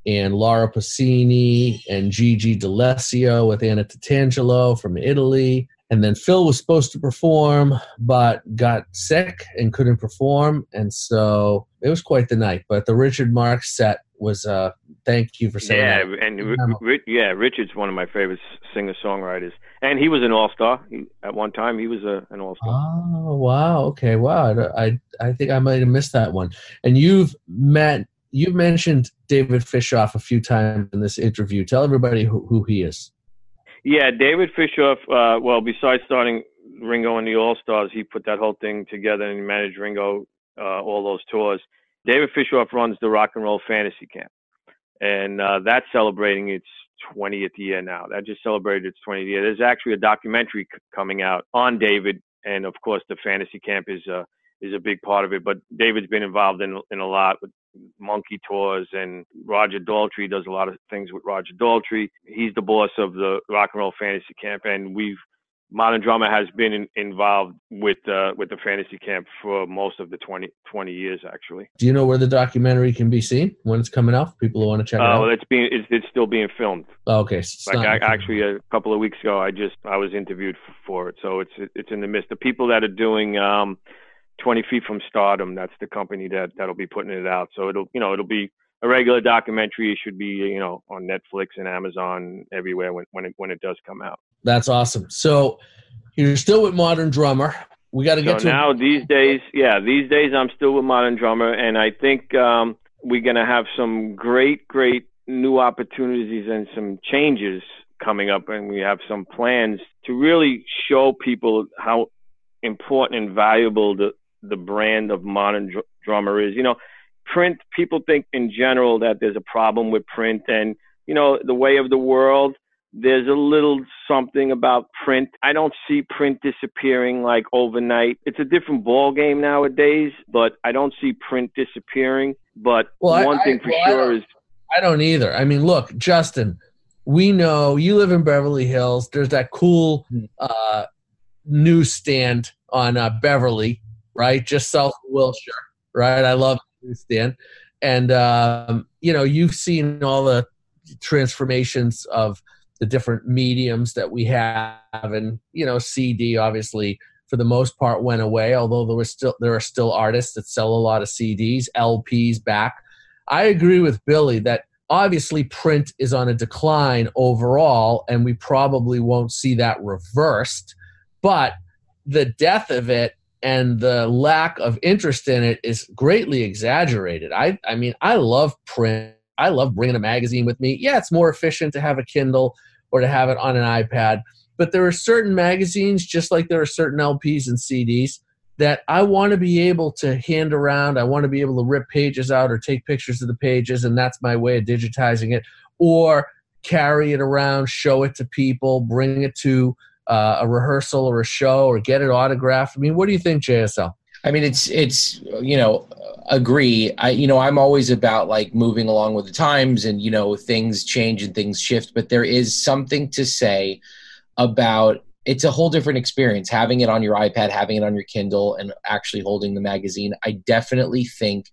and Laura Pausini and Gigi D'Alessio with Anna Tatangelo from Italy. And then Phil was supposed to perform, but got sick and couldn't perform. And so it was quite the night. But the Richard Marx set was uh thank you for saying yeah that. and R- yeah richard's one of my favorite singer songwriters and he was an all-star he, at one time he was a, an all-star oh wow okay wow I, I i think i might have missed that one and you've met you've mentioned david fishof a few times in this interview tell everybody who, who he is yeah david fishof uh well besides starting ringo and the all-stars he put that whole thing together and managed ringo uh all those tours David Fishof runs the Rock and Roll Fantasy Camp, and uh, that's celebrating its 20th year now. That just celebrated its 20th year. There's actually a documentary c- coming out on David, and of course, the Fantasy Camp is a uh, is a big part of it. But David's been involved in in a lot with Monkees Tours, and Roger Daltrey does a lot of things with Roger Daltrey. He's the boss of the Rock and Roll Fantasy Camp, and we've Modern Drummer has been in, involved with uh, with the fantasy camp for most of the 20, 20, years, actually. Do you know where the documentary can be seen when it's coming out? People who want to check it uh, out. Well, it's being it's, it's still being filmed. Oh, okay, so like I, actually, a couple of weeks ago, I just I was interviewed for it, so it's it's in the midst. The people that are doing um, Twenty Feet from Stardom, that's the company that that'll be putting it out. So it'll you know it'll be a regular documentary. It should be you know on Netflix and Amazon everywhere when when it when it does come out. That's awesome. So you're still with Modern Drummer. We got to get so to now these days. Yeah, these days I'm still with Modern Drummer, and I think um, we're gonna have some great, great new opportunities and some changes coming up, and we have some plans to really show people how important and valuable the the brand of Modern Dr- Drummer is. You know, print. People think in general that there's a problem with print, and you know, the way of the world there's a little something about print. I don't see print disappearing like overnight. It's a different ball game nowadays, but I don't see print disappearing. But well, one I, thing for well, sure I is I don't either. I mean, look, Justin, we know you live in Beverly Hills. There's that cool hmm. uh, newsstand on uh, Beverly, right? Just south of Wilshire, right? I love newsstand. And, um, you know, you've seen all the transformations of – the different mediums that we have and you know cd obviously for the most part went away although there was still there are still artists that sell a lot of cds lps back i agree with billy that obviously print is on a decline overall and we probably won't see that reversed but the death of it and the lack of interest in it is greatly exaggerated i i mean i love print I love bringing a magazine with me. Yeah, it's more efficient to have a Kindle or to have it on an iPad, but there are certain magazines, just like there are certain LPs and CDs, that I want to be able to hand around. I want to be able to rip pages out or take pictures of the pages, and that's my way of digitizing it, or carry it around, show it to people, bring it to uh, a rehearsal or a show, or get it autographed. I mean, what do you think, JSL? I mean, it's it's you know agree. I you know I'm always about like moving along with the times and you know things change and things shift, but there is something to say about it's a whole different experience having it on your iPad, having it on your Kindle, and actually holding the magazine. I definitely think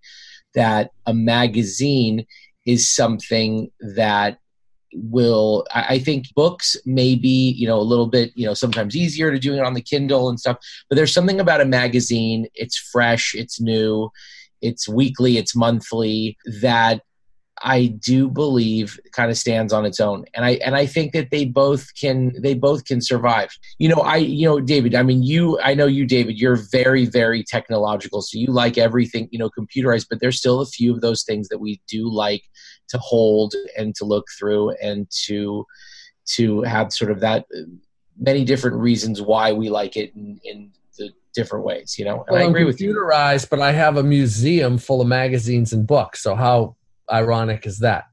that a magazine is something that will I, think books may be you know a little bit you know sometimes easier to do it on the kindle and stuff but there's something about a magazine it's fresh it's new it's weekly it's monthly that I do believe kind of stands on its own. And I and I think that they both can they both can survive. You know, I you know, David, I mean you I know you, David, you're very, very technological. So you like everything, you know, computerized, but there's still a few of those things that we do like to hold and to look through and to to have sort of that many different reasons why we like it in, in the different ways, you know. And well, I agree I'm with you. Computerized, but I have a museum full of magazines and books. So how ironic is that?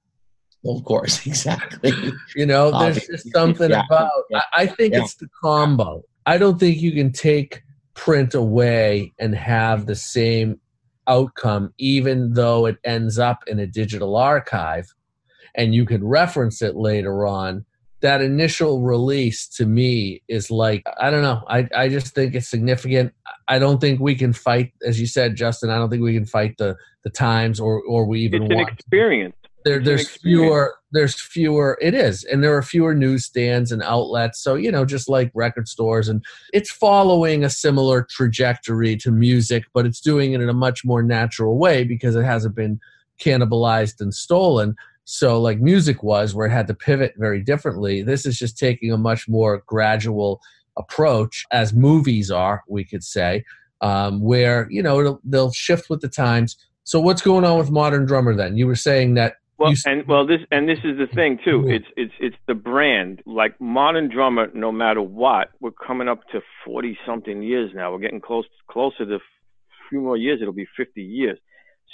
Well, of course, *laughs* exactly. you know, there's just something yeah. about. Yeah. I, I think yeah. it's the combo. I don't think you can take print away and have the same outcome, even though it ends up in a digital archive, and you can reference it later on that initial release to me is like I don't know. I I just think it's significant. I don't think we can fight, as you said, Justin. I don't think we can fight the the times or or we even it's an want experience. There, there's fewer. There's fewer. It is, and there are fewer newsstands and outlets. So you know, just like record stores, and it's following a similar trajectory to music, but it's doing it in a much more natural way because it hasn't been cannibalized and stolen. So, like music was, where it had to pivot very differently, this is just taking a much more gradual approach, as movies are, we could say, um, where you know they'll shift with the times. So, what's going on with Modern Drummer then? You were saying that. Well, and well, this and this is the thing too. It's it's it's the brand. Like Modern Drummer, no matter what, we're coming up to forty something years now. We're getting close closer to a few more years. It'll be fifty years.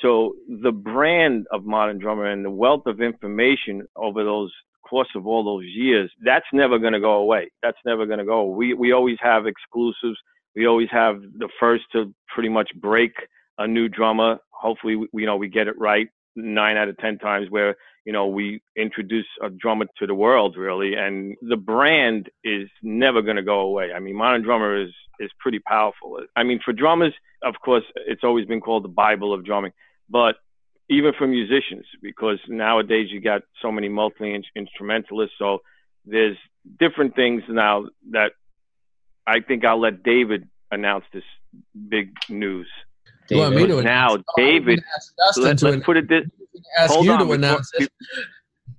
So the brand of Modern Drummer and the wealth of information over those course of all those years, that's never going to go away. That's never going to go. We we always have exclusives. We always have the first to pretty much break a new drummer. Hopefully, we, you know we get it right nine out of ten times where you know we introduce a drummer to the world really, and the brand is never going to go away. I mean, Modern Drummer is is pretty powerful. I mean, for drummers, of course, it's always been called the Bible of drumming but even for musicians, because nowadays you got so many multi instrumentalists. So there's different things now that I think I'll let David announce this big news. Well, me to now, oh, David, let, us put it this. Ask hold you on, to announce it.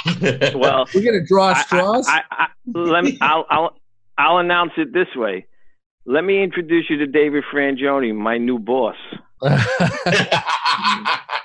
*laughs* well, we're gonna draw straws. I, I, I, let me. I'll, I'll I'll announce it this way. Let me introduce you to David Frangioni, my new boss. *laughs*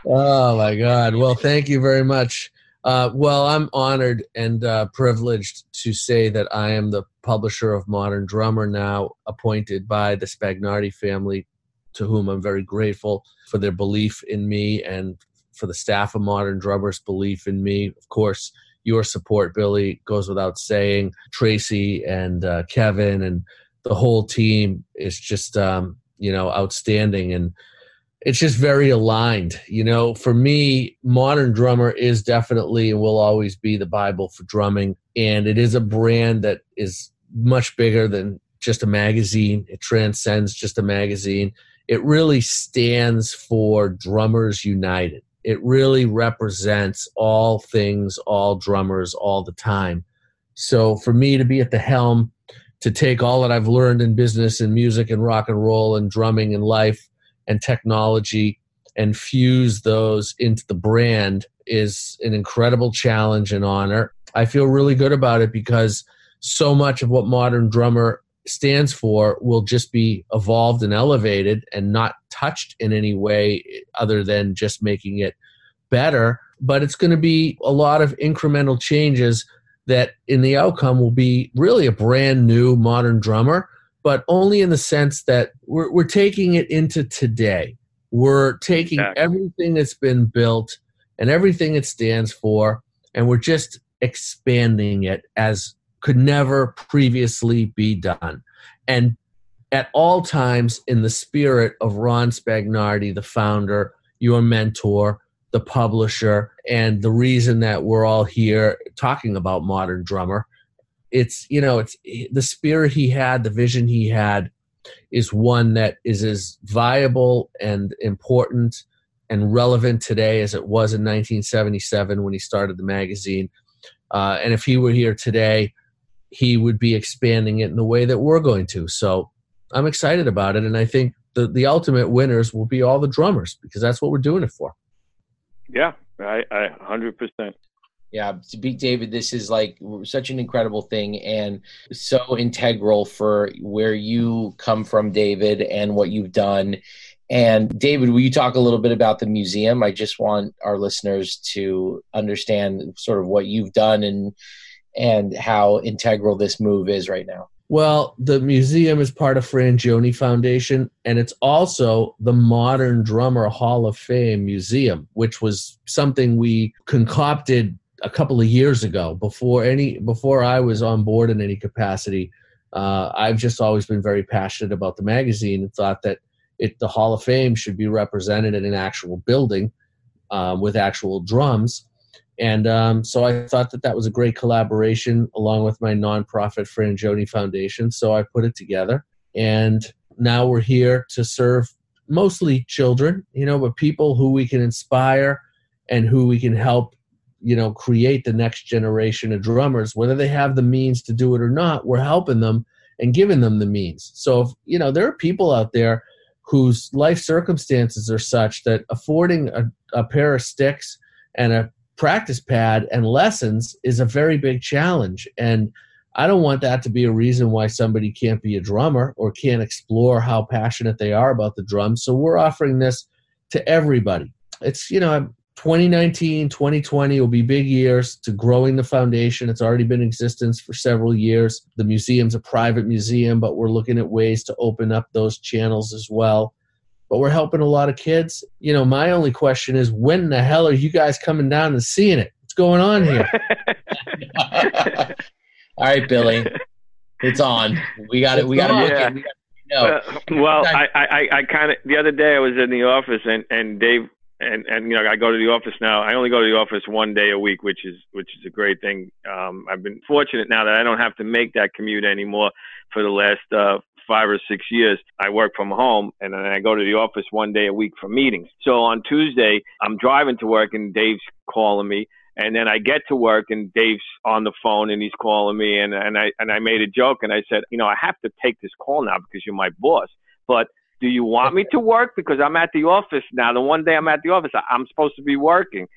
oh my God! Well, thank you very much. Uh, well, I'm honored and uh, privileged to say that I am the publisher of Modern Drummer now, appointed by the Spagnardi family, to whom I'm very grateful for their belief in me and for the staff of Modern Drummers' belief in me. Of course, your support, Billy, goes without saying. Tracy and uh, Kevin and the whole team is just, um, you know, outstanding. And it's just very aligned. You know, for me, Modern Drummer is definitely and will always be the Bible for drumming. And it is a brand that is much bigger than just a magazine, it transcends just a magazine. It really stands for Drummers United. It really represents all things, all drummers, all the time. So for me to be at the helm, to take all that I've learned in business and music and rock and roll and drumming and life and technology and fuse those into the brand is an incredible challenge and honor. I feel really good about it because so much of what modern drummer stands for will just be evolved and elevated and not touched in any way other than just making it better. But it's going to be a lot of incremental changes that in the outcome will be really a brand new modern drummer but only in the sense that we're, we're taking it into today. We're taking exactly. everything that's been built and everything it stands for, and we're just expanding it as could never previously be done. And at all times, in the spirit of Ron Spagnardi, the founder, your mentor, the publisher, and the reason that we're all here talking about Modern Drummer it's you know it's the spirit he had the vision he had is one that is as viable and important and relevant today as it was in 1977 when he started the magazine uh, and if he were here today he would be expanding it in the way that we're going to so i'm excited about it and i think the, the ultimate winners will be all the drummers because that's what we're doing it for yeah i, I 100% yeah, to beat David, this is like such an incredible thing and so integral for where you come from, David, and what you've done. And David, will you talk a little bit about the museum? I just want our listeners to understand sort of what you've done and and how integral this move is right now. Well, the museum is part of Frangioni Foundation, and it's also the Modern Drummer Hall of Fame Museum, which was something we concocted a couple of years ago before any before I was on board in any capacity. Uh, I've just always been very passionate about the magazine and thought that it the Hall of Fame should be represented in an actual building um, with actual drums. And um, so I thought that that was a great collaboration along with my nonprofit Frangioni Foundation. So I put it together. And now we're here to serve mostly children, you know, but people who we can inspire and who we can help, you know, create the next generation of drummers, whether they have the means to do it or not, we're helping them and giving them the means. So, if, you know, there are people out there whose life circumstances are such that affording a, a pair of sticks and a practice pad and lessons is a very big challenge. And I don't want that to be a reason why somebody can't be a drummer or can't explore how passionate they are about the drums. So we're offering this to everybody. It's, you know, 2019, 2020 will be big years to growing the foundation. It's already been in existence for several years. The museum's a private museum, but we're looking at ways to open up those channels as well but we're helping a lot of kids. You know, my only question is when the hell are you guys coming down and seeing it? What's going on here? *laughs* *laughs* All right, Billy, it's on. We got it. We got to look yeah. it. No. well, I, I, I kind of the other day I was in the office and and Dave and and you know I go to the office now. I only go to the office one day a week, which is which is a great thing. Um, I've been fortunate now that I don't have to make that commute anymore for the last uh, five or six years, I work from home and then I go to the office one day a week for meetings. So on Tuesday, I'm driving to work and Dave's calling me. And then I get to work and Dave's on the phone and he's calling me and, and I and I made a joke and I said, you know, I have to take this call now because you're my boss. But do you want me to work? Because I'm at the office now. The one day I'm at the office, I'm supposed to be working.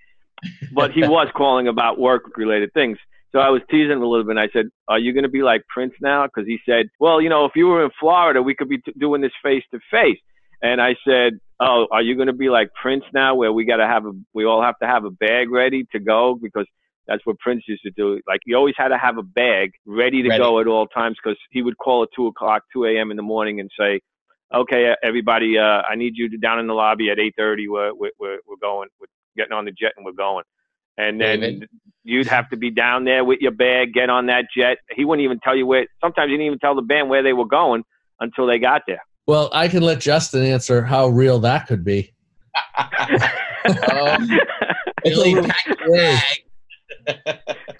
But he was *laughs* calling about work related things. So I was teasing him a little bit. And I said, "Are you going to be like Prince now?" Because he said, "Well, you know, if you were in Florida, we could be t- doing this face to face." And I said, "Oh, are you going to be like Prince now, where we got to have a, we all have to have a bag ready to go because." That's what Prince used to do. Like he always had to have a bag ready to ready. go at all times because he would call at two o'clock, two a.m. in the morning, and say, "Okay, everybody, uh, I need you down in the lobby at eight thirty. We're, we're we're going. We're getting on the jet and we're going." And then David. you'd have to be down there with your bag, get on that jet. He wouldn't even tell you where. Sometimes he didn't even tell the band where they were going until they got there. Well, I can let Justin answer how real that could be. um, Billy packed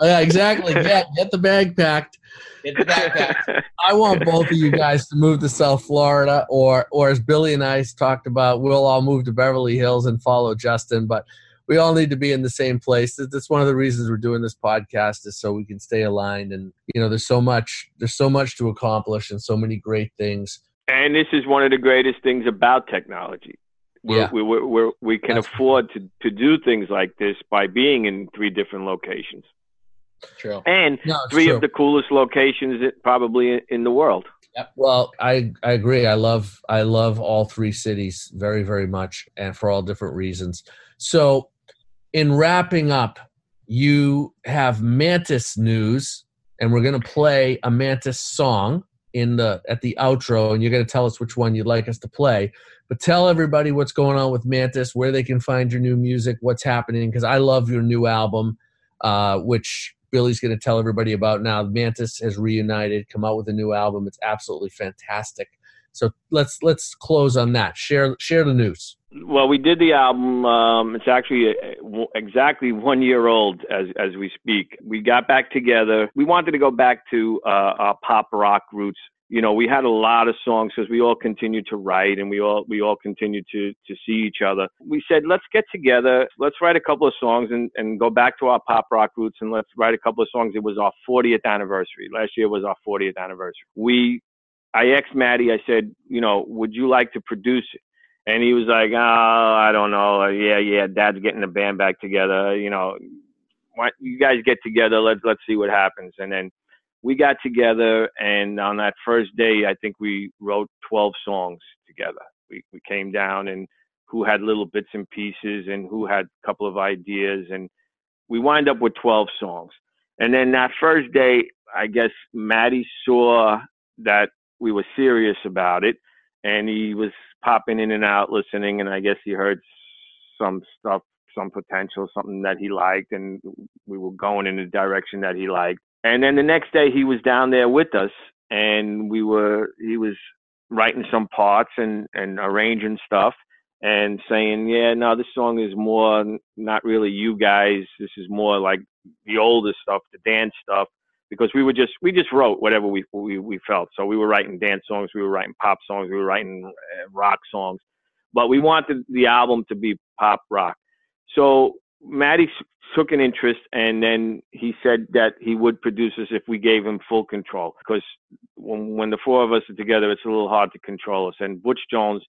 yeah, exactly. Yeah, get the bag packed. Get the bag packed. I want both of you guys to move to South Florida, or or as Billy and I talked about, we'll all move to Beverly Hills and follow Justin. But we all need to be in the same place. That's one of the reasons we're doing this podcast is so we can stay aligned. And you know, there's so much there's so much to accomplish and so many great things. And this is one of the greatest things about technology. We're, yeah. we we we can That's afford to, to do things like this by being in three different locations. True. And no, three true. of the coolest locations probably in the world. Yep. Well, I I agree. I love I love all three cities very very much, and for all different reasons. So in wrapping up, you have Mantis news, and we're going to play a Mantis song in the at the outro, and you're going to tell us which one you'd like us to play. But tell everybody what's going on with Mantis, where they can find your new music, what's happening, because I love your new album, uh, which Billy's going to tell everybody about now. Mantis has reunited, come out with a new album. It's absolutely fantastic. So let's let's close on that. Share share the news. Well, we did the album. Um, it's actually uh, exactly one year old as as we speak. We got back together. We wanted to go back to uh, our pop rock roots. You know, we had a lot of songs because we all continued to write and we all we all continued to to see each other. We said, let's get together, let's write a couple of songs and and go back to our pop rock roots and let's write a couple of songs. It was our 40th anniversary. Last year was our 40th anniversary. We I asked Maddie, I said, you know, would you like to produce it? And he was like, oh, I don't know. Uh, yeah, yeah, dad's getting the band back together. Uh, you know, why, you guys get together. Let's, let's see what happens. And then we got together and on that first day, I think we wrote 12 songs together. We, we came down and who had little bits and pieces and who had a couple of ideas. And we wind up with 12 songs. And then that first day, I guess Maddie saw that we were serious about it, and he was popping in and out listening, and I guess he heard some stuff, some potential, something that he liked, and we were going in the direction that he liked. And then the next day he was down there with us, and we were he was writing some parts and and arranging stuff and saying, yeah, no, this song is more not really you guys. This is more like the older stuff, the dance stuff, because we were just we just wrote whatever we we we felt. So we were writing dance songs, we were writing pop songs, we were writing uh, rock songs, but we wanted the album to be pop rock. So Matty took an interest, and then he said that he would produce us if we gave him full control. Because when when the four of us are together, it's a little hard to control us. And Butch Jones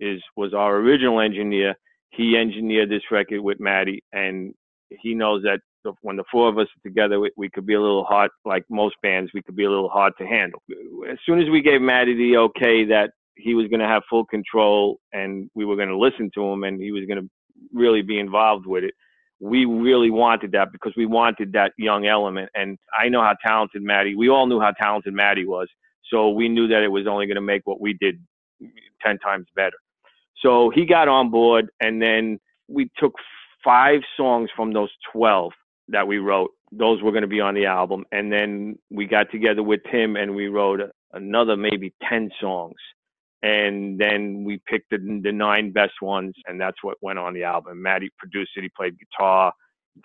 is was our original engineer. He engineered this record with Matty, and he knows that when the four of us are together, we, we, could be a little hard, like most bands, we could be a little hard to handle. As soon as we gave Matty the okay that he was going to have full control and we were going to listen to him and he was going to really be involved with it, we really wanted that because we wanted that young element. And I know how talented Matty, we all knew how talented Matty was. So we knew that it was only going to make what we did 10 times better. So he got on board, and then we took five songs from those 12 that we wrote. Those were going to be on the album. And then we got together with him and we wrote another maybe 10 songs. And then we picked the, the nine best ones, and that's what went on the album. Matty produced it. He played guitar,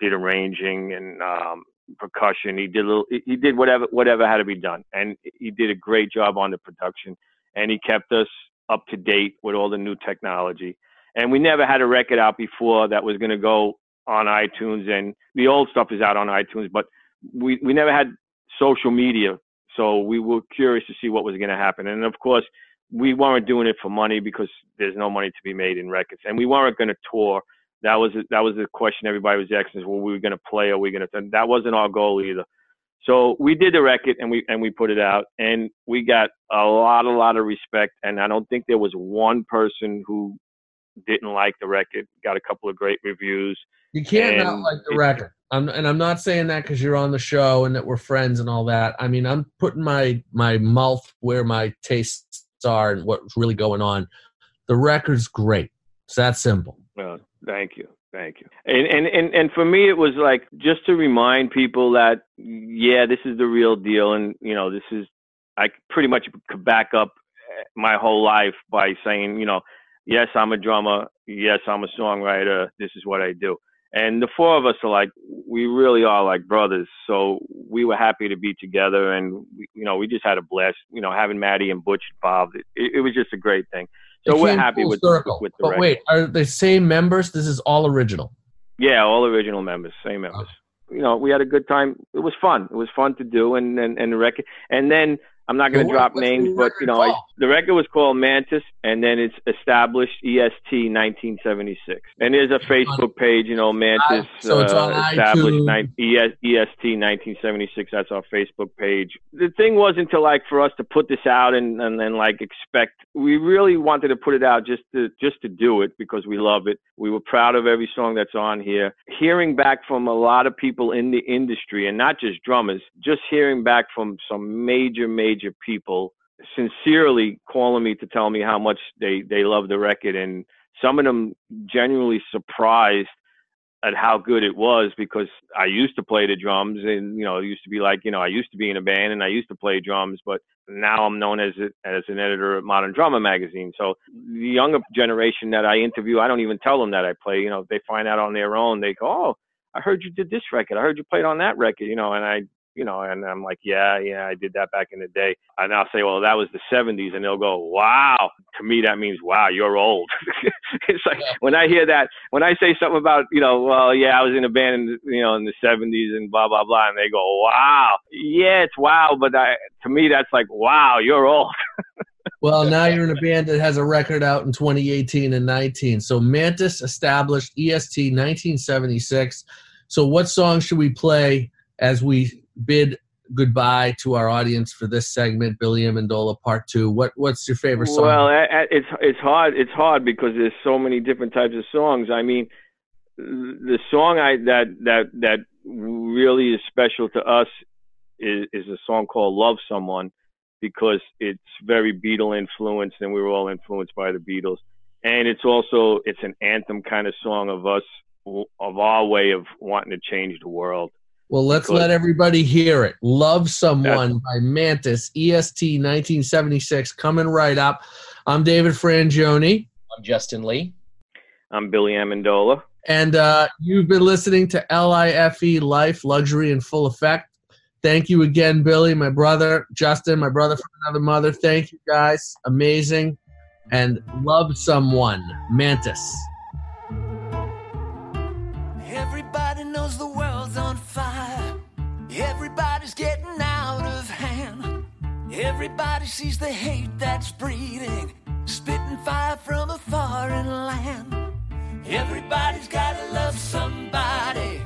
did arranging and um, percussion. He did little, he did whatever whatever had to be done, and he did a great job on the production. And he kept us up to date with all the new technology. And we never had a record out before that was going to go on iTunes, and the old stuff is out on iTunes, but we we never had social media, so we were curious to see what was going to happen. And of course, we weren't doing it for money because there's no money to be made in records, and we weren't going to tour. That was that was the question everybody was asking: is well, we were going to play, or we going to? That wasn't our goal either. So we did the record and we and we put it out and we got a lot a lot of respect and I don't think there was one person who didn't like the record. Got a couple of great reviews. You can't not like the record. I'm, and I'm not saying that because you're on the show and that we're friends and all that. I mean, I'm putting my my mouth where my tastes are and what's really going on. The record's great. It's that simple. Well, thank you. Thank you. And, and and and for me, it was like just to remind people that yeah, this is the real deal, and you know, this is I pretty much could back up eh, my whole life by saying, you know, yes, I'm a drummer, yes, I'm a songwriter. This is what I do. And the four of us are like, we really are like brothers. So we were happy to be together, and we, you know, we just had a blast. You know, having maddie and Butch involved, it, it was just a great thing. So we're happy with, circle. with the But record. wait, are the same members? This is all original. Yeah, all original members, same members. Oh. You know, we had a good time. It was fun. It was fun to do, and and and the record. And then I'm not going to drop names, but you know, I, the record was called Mantis, and then it's established EST 1976. And there's a Facebook page, you know, Mantis So it's on uh, established ni- ES, EST 1976. That's our Facebook page. The thing wasn't to like for us to put this out and and then like expect. We really wanted to put it out just to just to do it because we love it. We were proud of every song that's on here. Hearing back from a lot of people in the industry, and not just drummers, just hearing back from some major major people sincerely calling me to tell me how much they they love the record and some of them genuinely surprised at how good it was because I used to play the drums and you know it used to be like you know I used to be in a band and I used to play drums but now I'm known as a, as an editor at Modern Drummer magazine. So the younger generation that I interview I don't even tell them that I play you know they find out on their own they go oh I heard you did this record. I heard you played on that record you know and I you know, and I'm like, yeah, yeah, I did that back in the day. And I'll say, well, that was the 70s. And they'll go, wow. To me, that means, wow, you're old. *laughs* it's like Yeah. when I hear that, when I say something about, you know, well, yeah, I was in a band, in, the- you know, in the 70s and blah, blah, blah. And they go, wow. Yeah, it's wow. But I, to me, that's like, wow, you're old. *laughs* Well, now you're in a band that has a record out in 2018 and 19. So Mantis established EST 1976. So what song should we play as we bid goodbye to our audience for this segment, Billy Amendola Part Two? What What's your favorite song? Well, it's it's hard. It's hard because there's so many different types of songs. I mean, the song I that that that really is special to us is is a song called "Love Someone," because it's very Beatle influenced, and we were all influenced by the Beatles. And it's also it's an anthem kind of song of us of our way of wanting to change the world. Well, let's let everybody hear it. Love Someone by Mantis, EST 1976, coming right up. I'm David Frangioni. I'm Justin Lee. I'm Billy Amendola. And uh, you've been listening to LIFE Life, Luxury, and Full Effect. Thank you again, Billy, my brother, Justin, my brother from another mother. Thank you guys. Amazing. And love someone. Mantis. Everybody knows the world's on fire. Everybody's getting out of hand. Everybody sees the hate that's breeding, spitting fire from a foreign land. Everybody's gotta love somebody.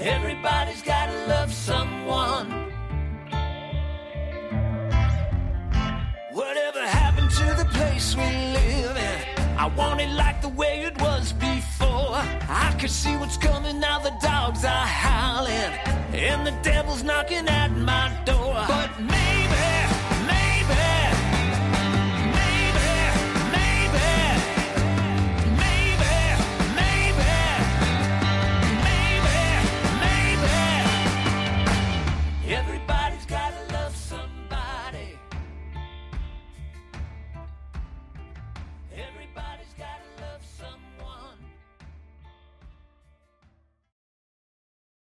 Everybody's gotta love someone. Whatever happened to the place we live in? I want it like the way it was before. I could see what's coming now, the dogs are howling, and the devil's knocking at my door. But